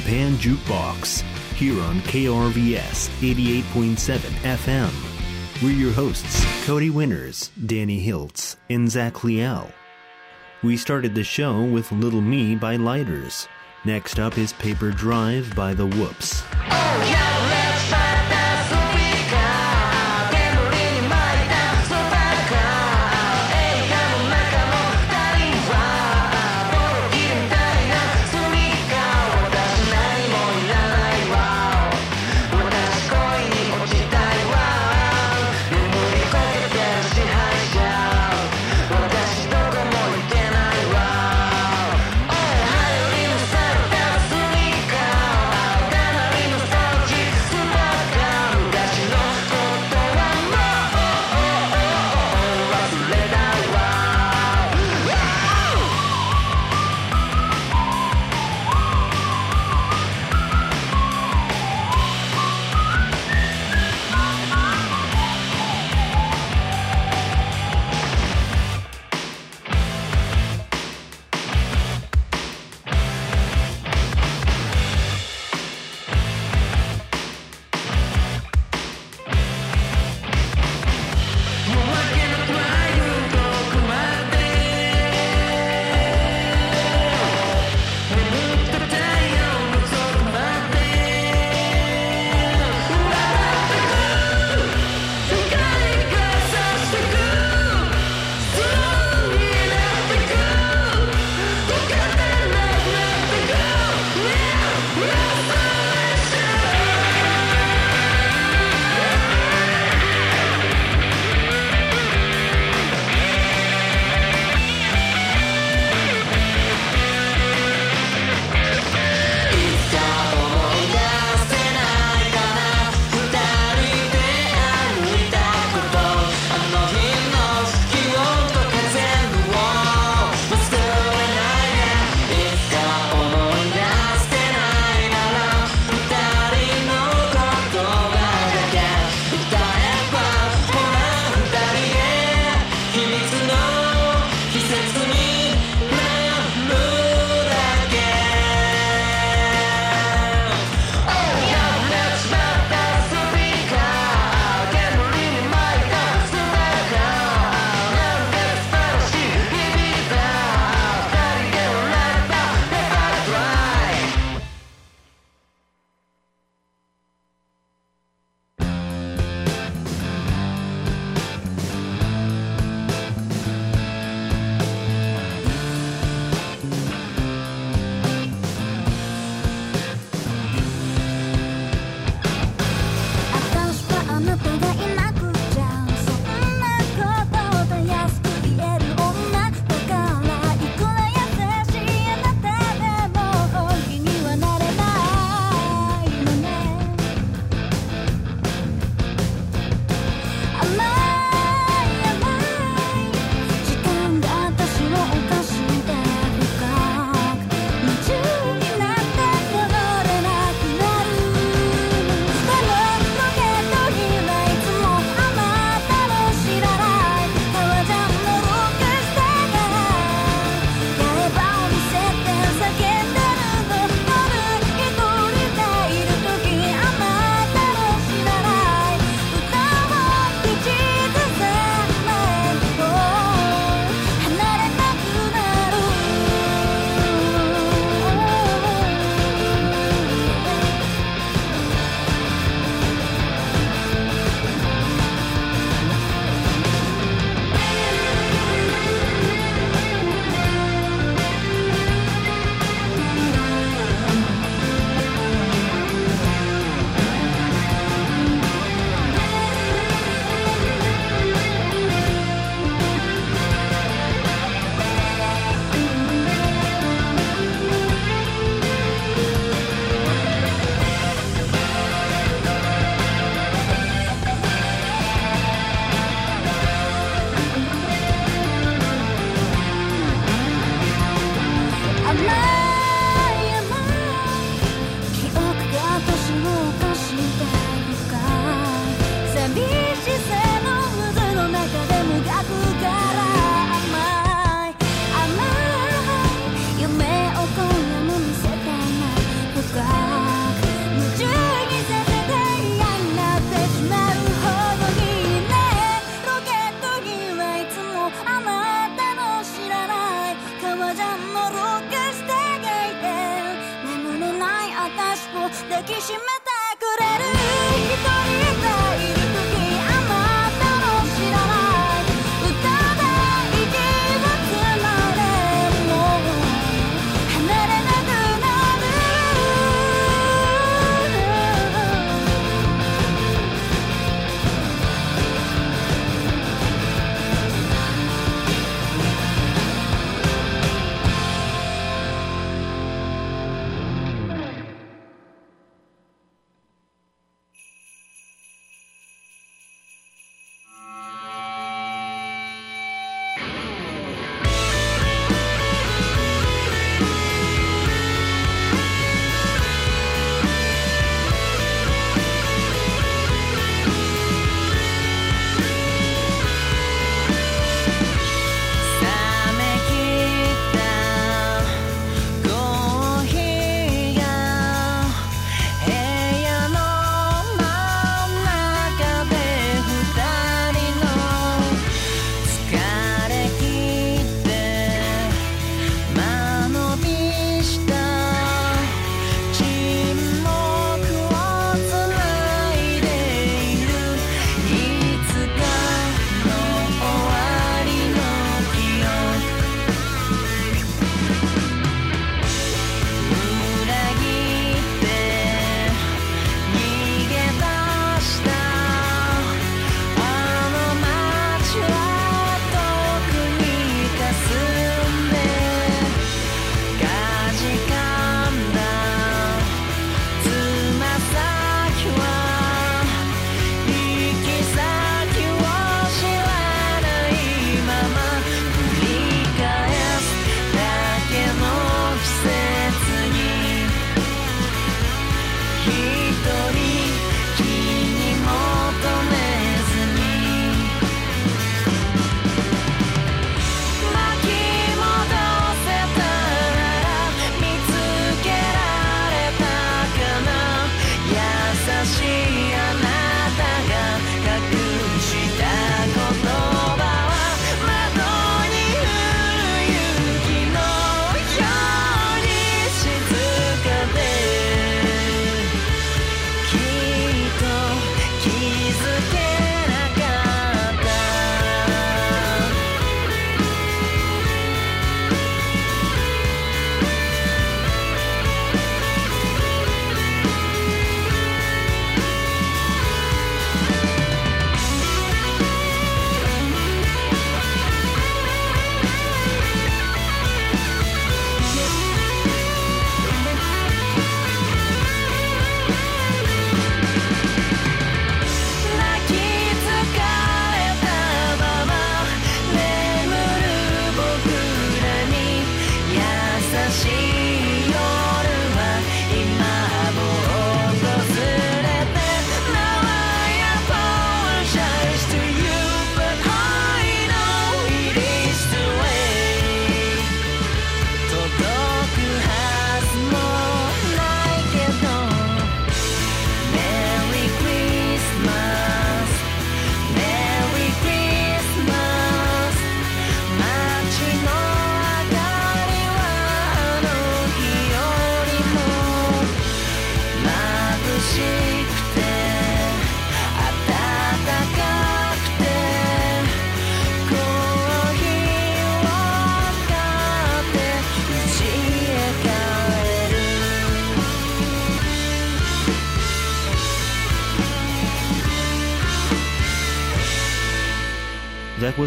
Japan Jukebox here on KRVS 88.7 FM. We're your hosts, Cody Winters, Danny Hiltz, and Zach Liel. We started the show with Little Me by Lighters. Next up is Paper Drive by The Whoops. Oh, のロ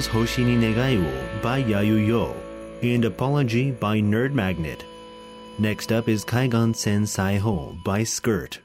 was Hoshini Negayo by Yo and Apology by Nerd Magnet. Next up is Kaigon Sen Ho by Skirt.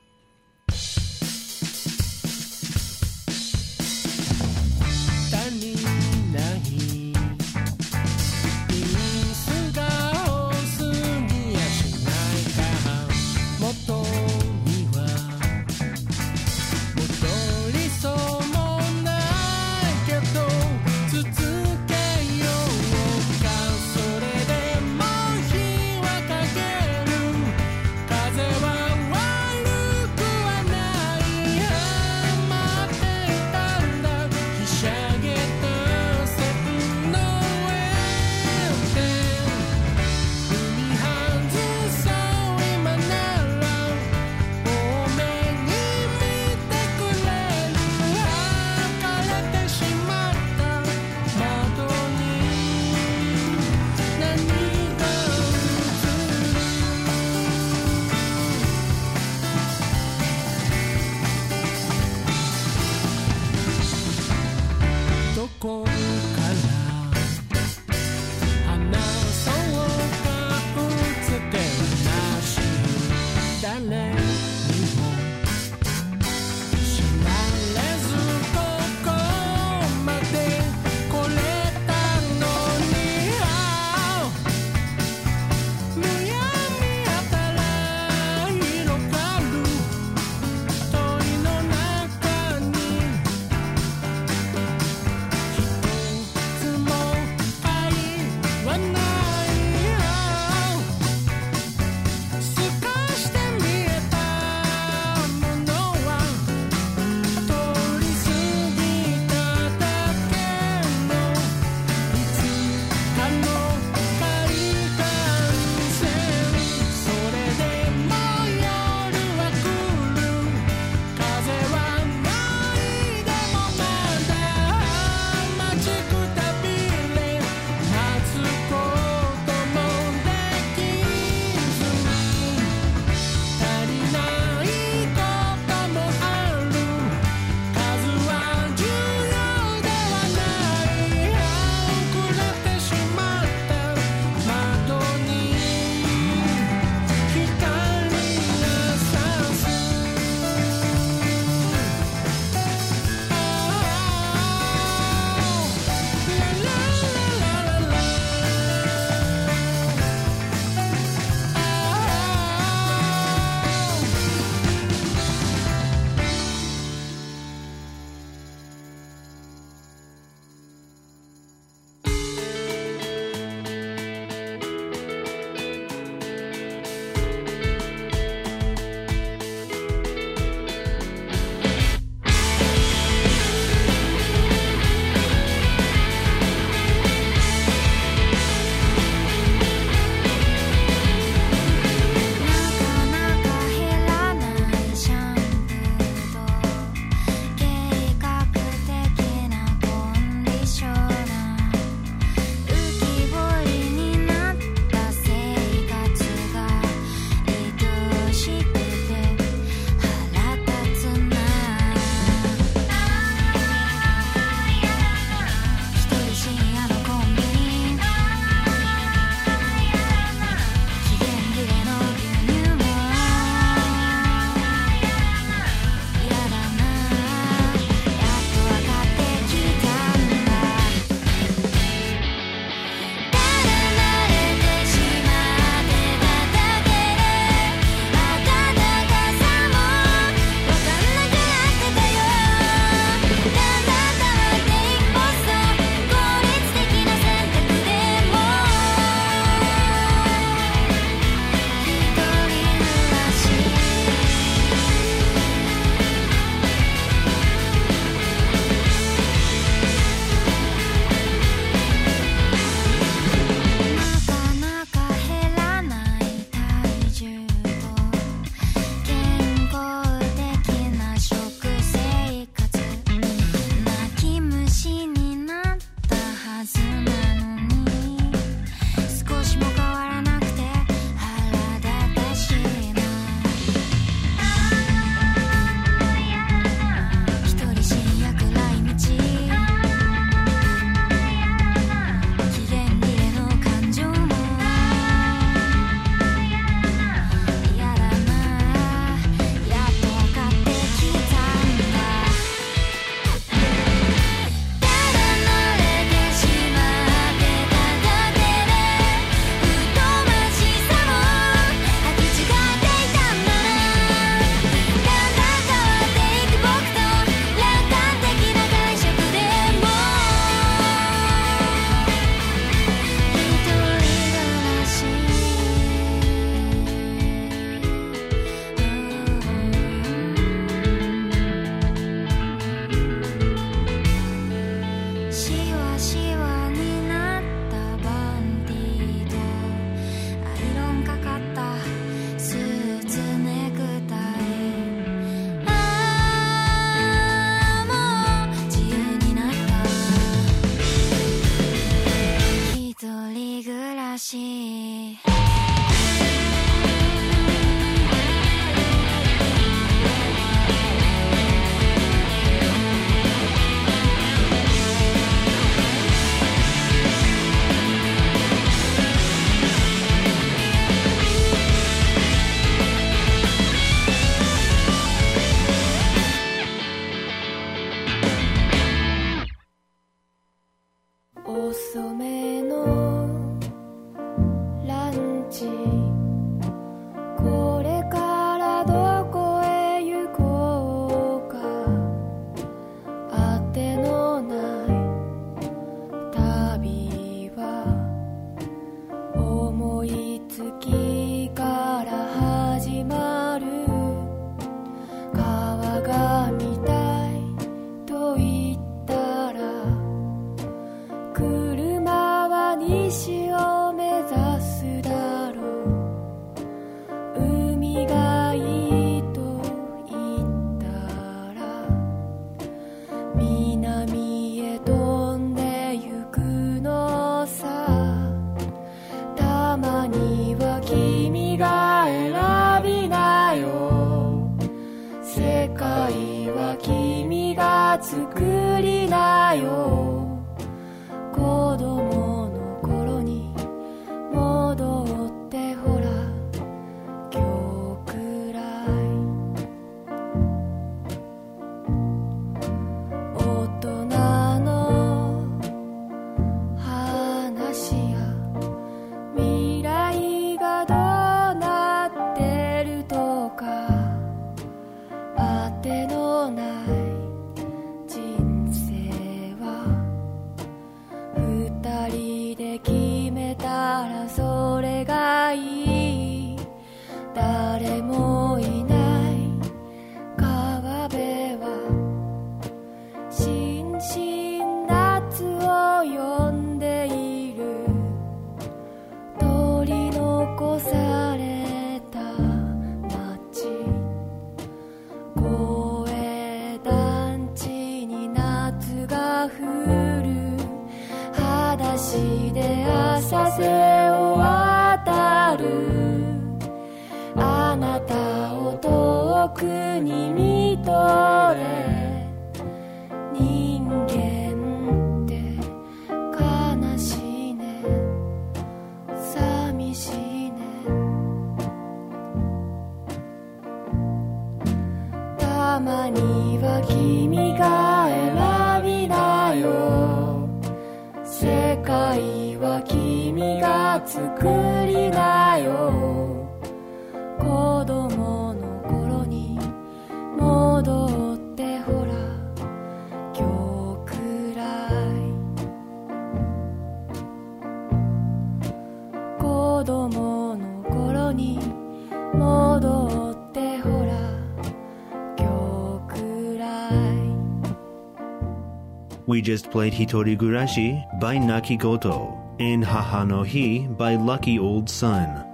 We just played Hitorigurashi by Naki Goto and Haha no Hi by Lucky Old Son.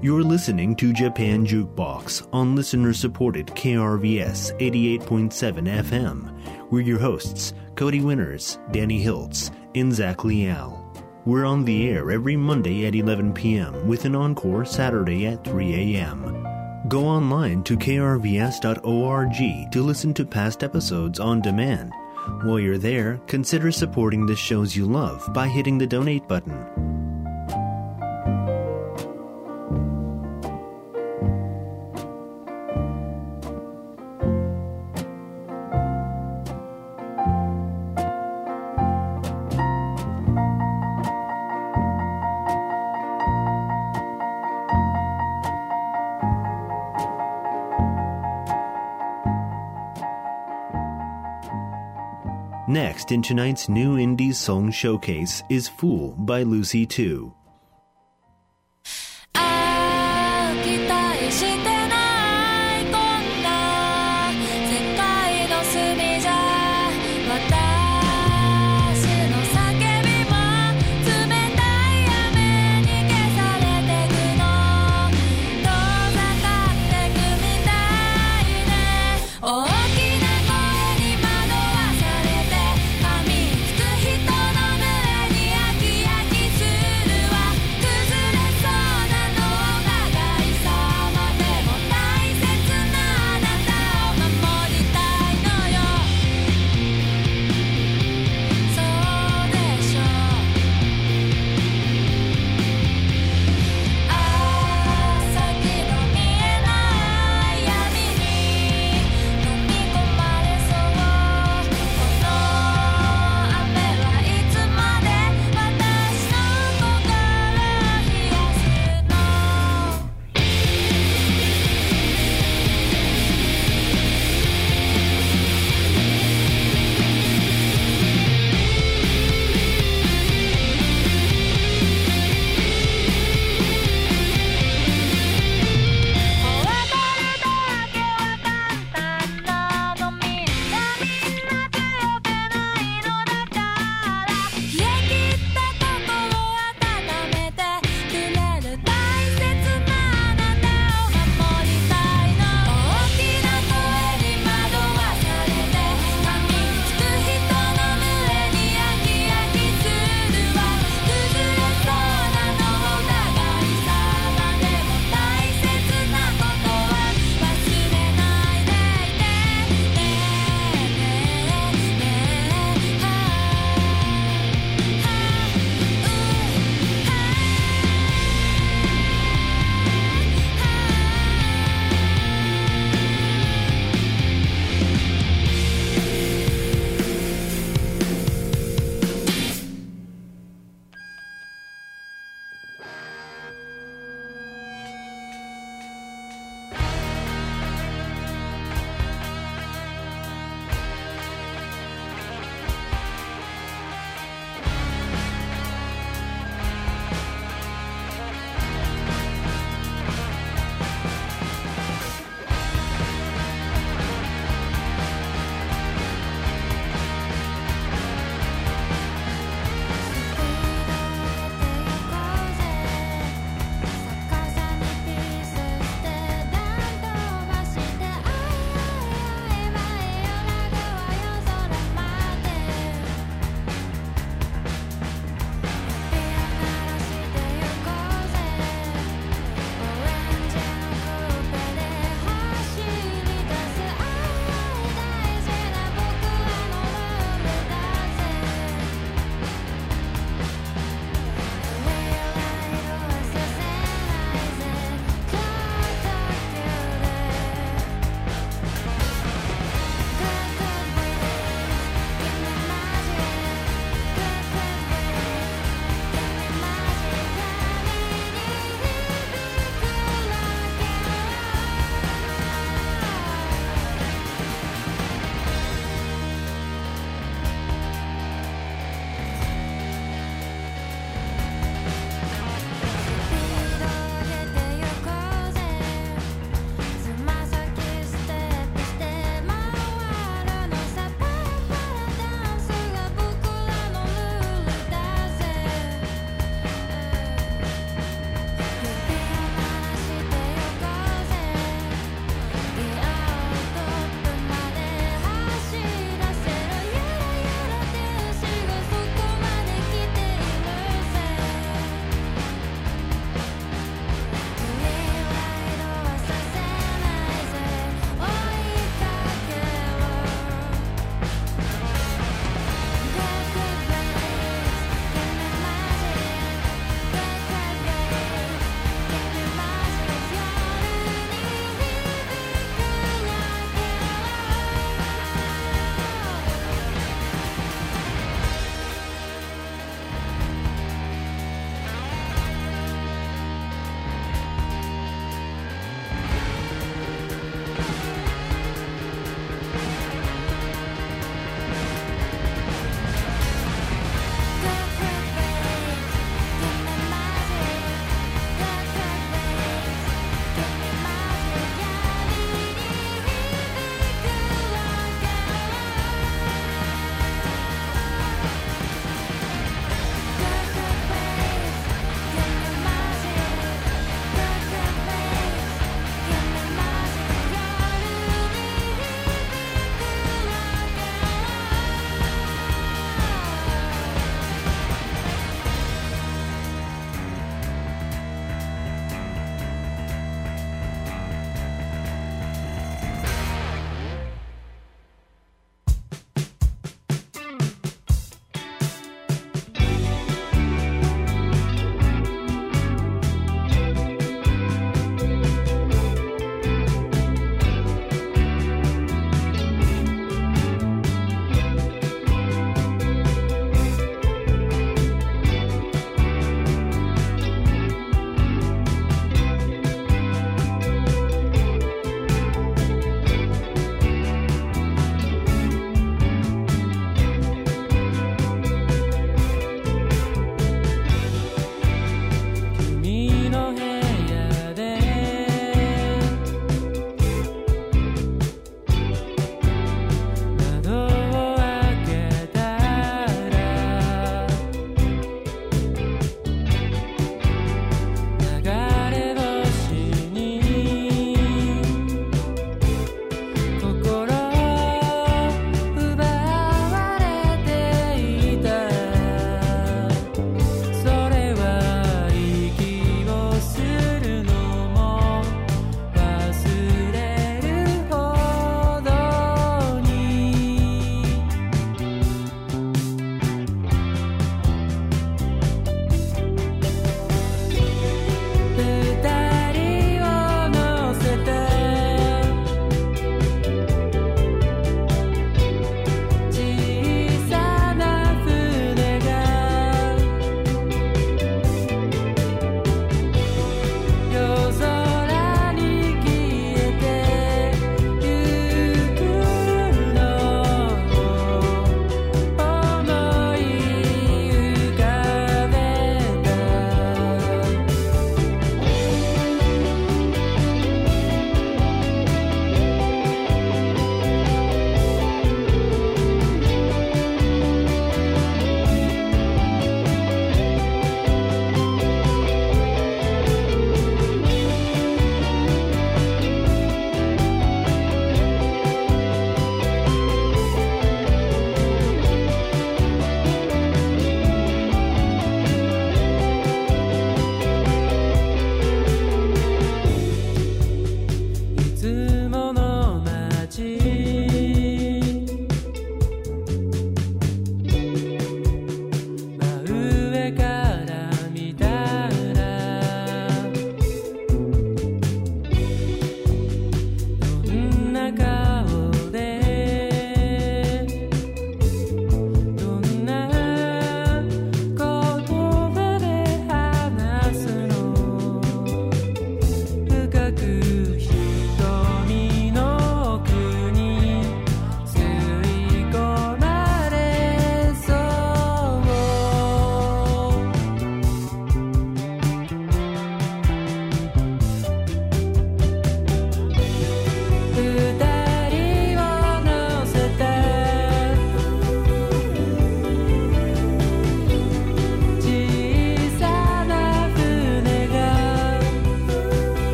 You're listening to Japan Jukebox on listener supported KRVS 88.7 FM. We're your hosts, Cody Winters, Danny Hiltz, and Zach Leal. We're on the air every Monday at 11 p.m. with an encore Saturday at 3 a.m. Go online to krvs.org to listen to past episodes on demand. While you're there, consider supporting the shows you love by hitting the donate button. Next in tonight's new Indies Song Showcase is Fool by Lucy 2.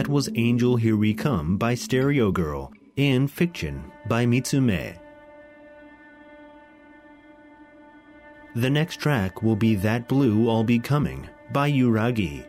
That was Angel Here We Come by Stereo Girl and Fiction by Mitsume. The next track will be That Blue I'll Be Coming by Yuragi.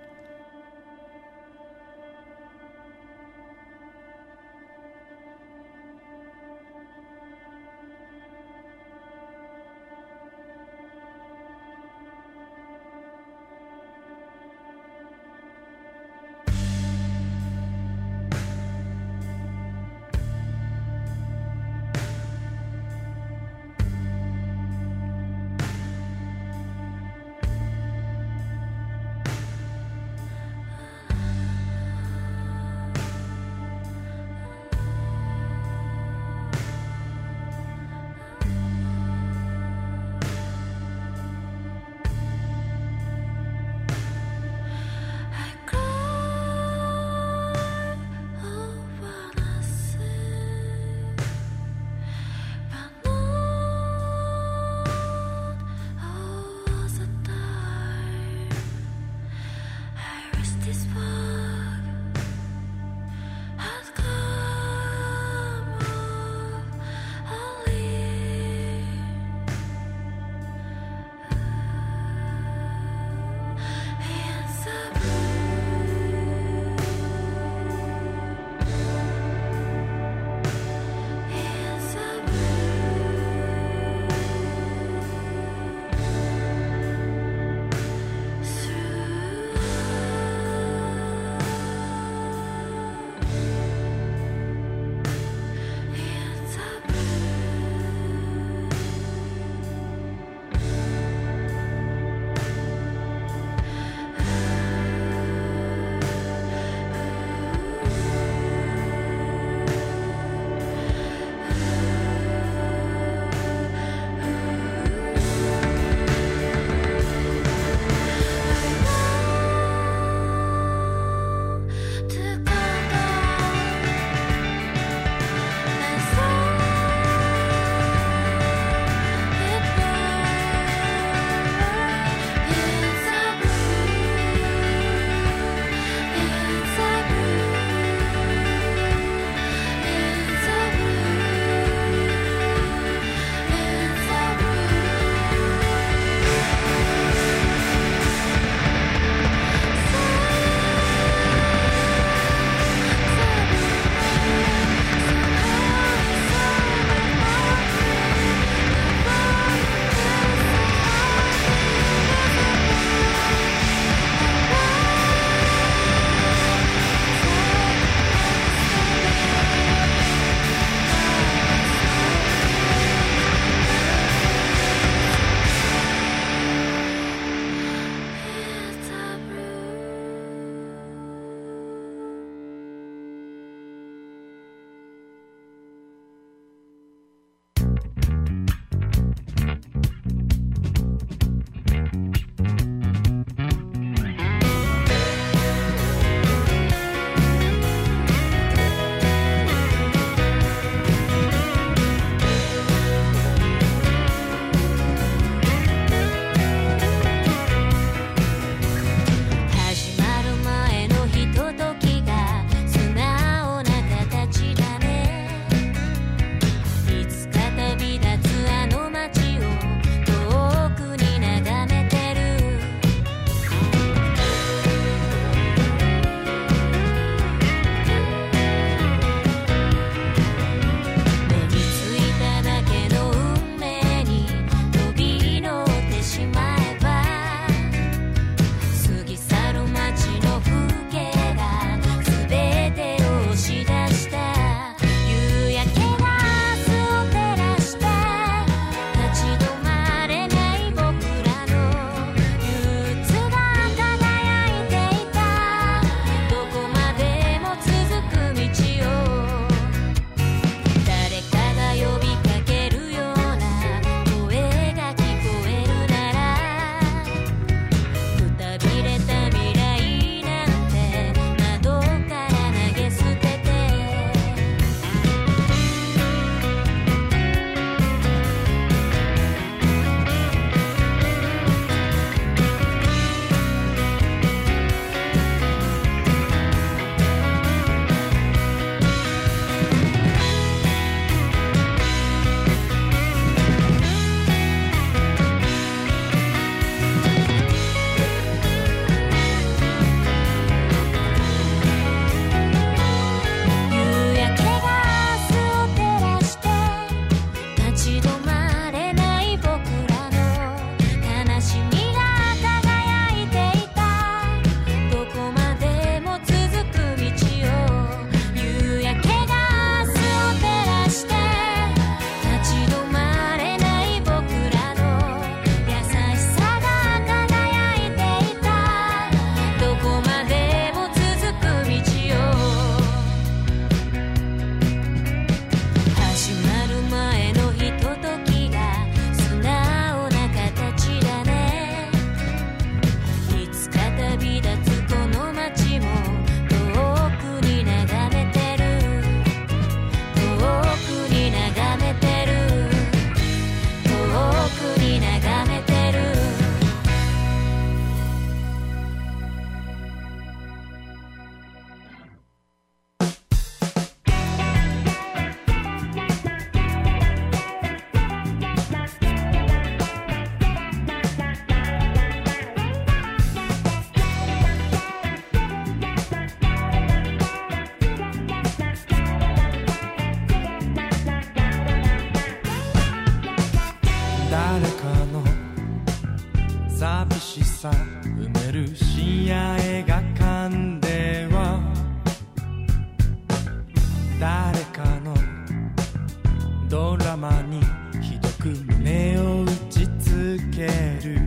ドラマにひどく胸を打ちつける。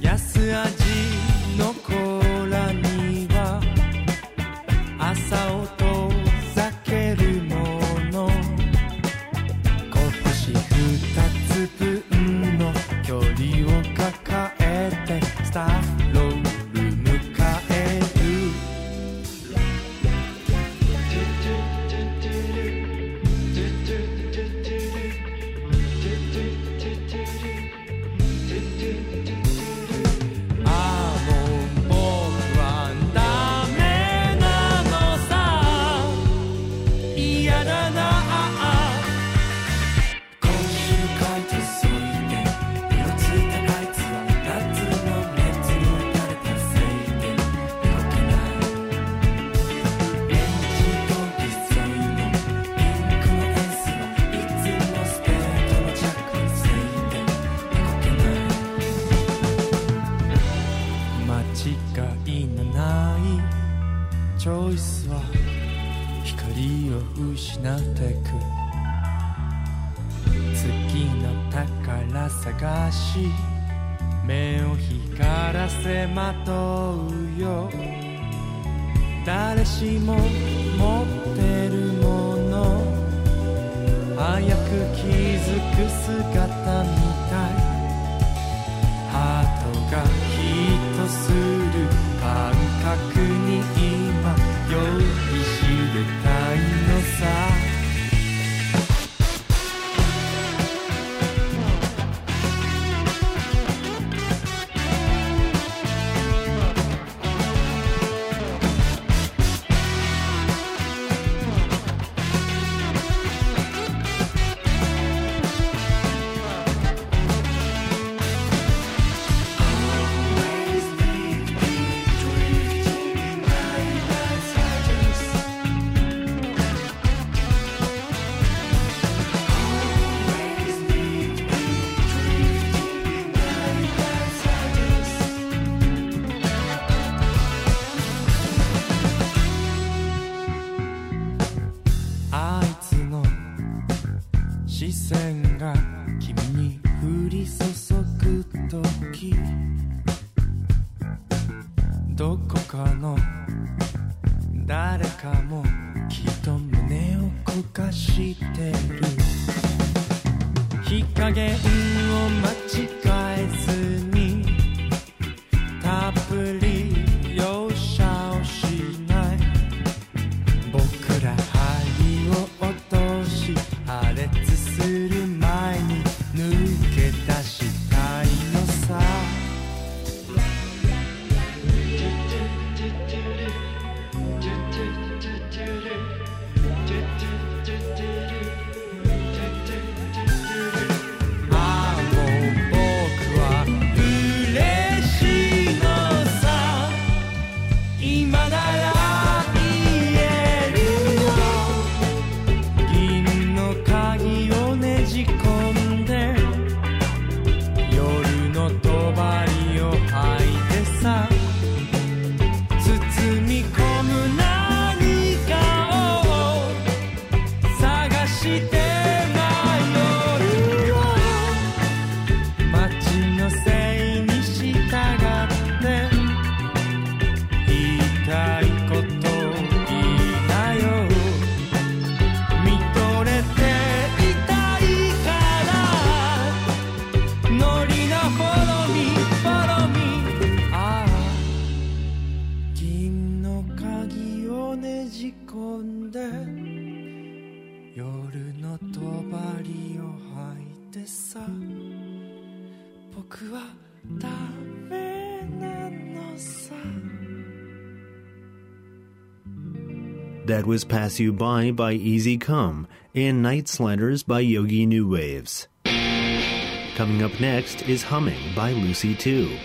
安味寂寞。That was Pass You By by Easy Come and Night Sliders by Yogi New Waves. Coming up next is Humming by Lucie, Too.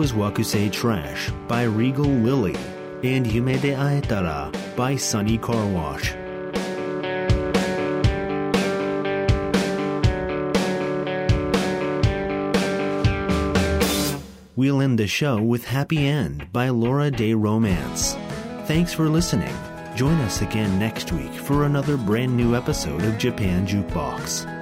was Wakusei Trash by Regal Lily and Yume de Aetara by Sunny Carwash. We'll end the show with Happy End by Laura Day Romance. Thanks for listening. Join us again next week for another brand new episode of Japan Jukebox.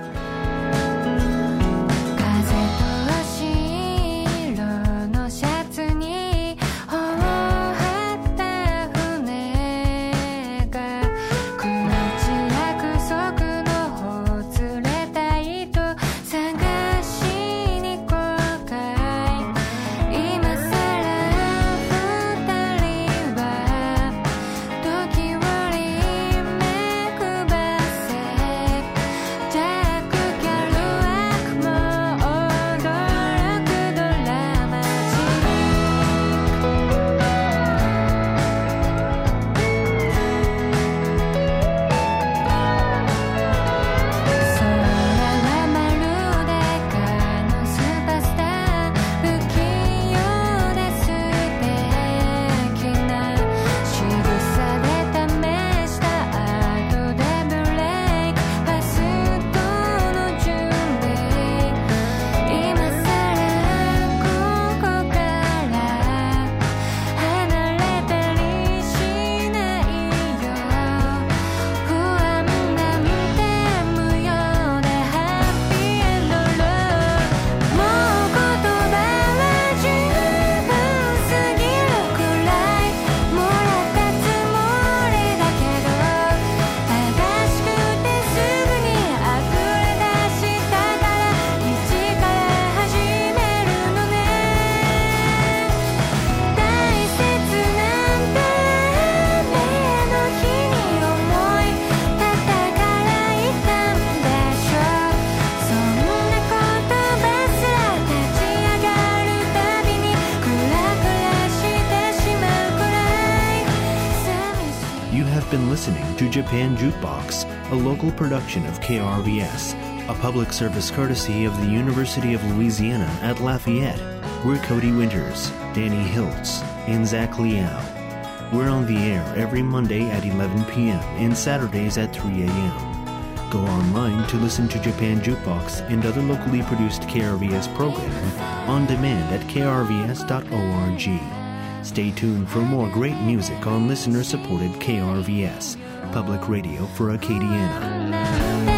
local production of KRVS, a public service courtesy of the University of Louisiana at Lafayette. We're Cody Winters, Danny Hiltz, and Zach Liao. We're on the air every Monday at 11 p.m. and Saturdays at 3 a.m. Go online to listen to Japan Jukebox and other locally produced KRVS programming on demand at krvs.org. Stay tuned for more great music on listener supported KRVS. Public Radio for Acadiana.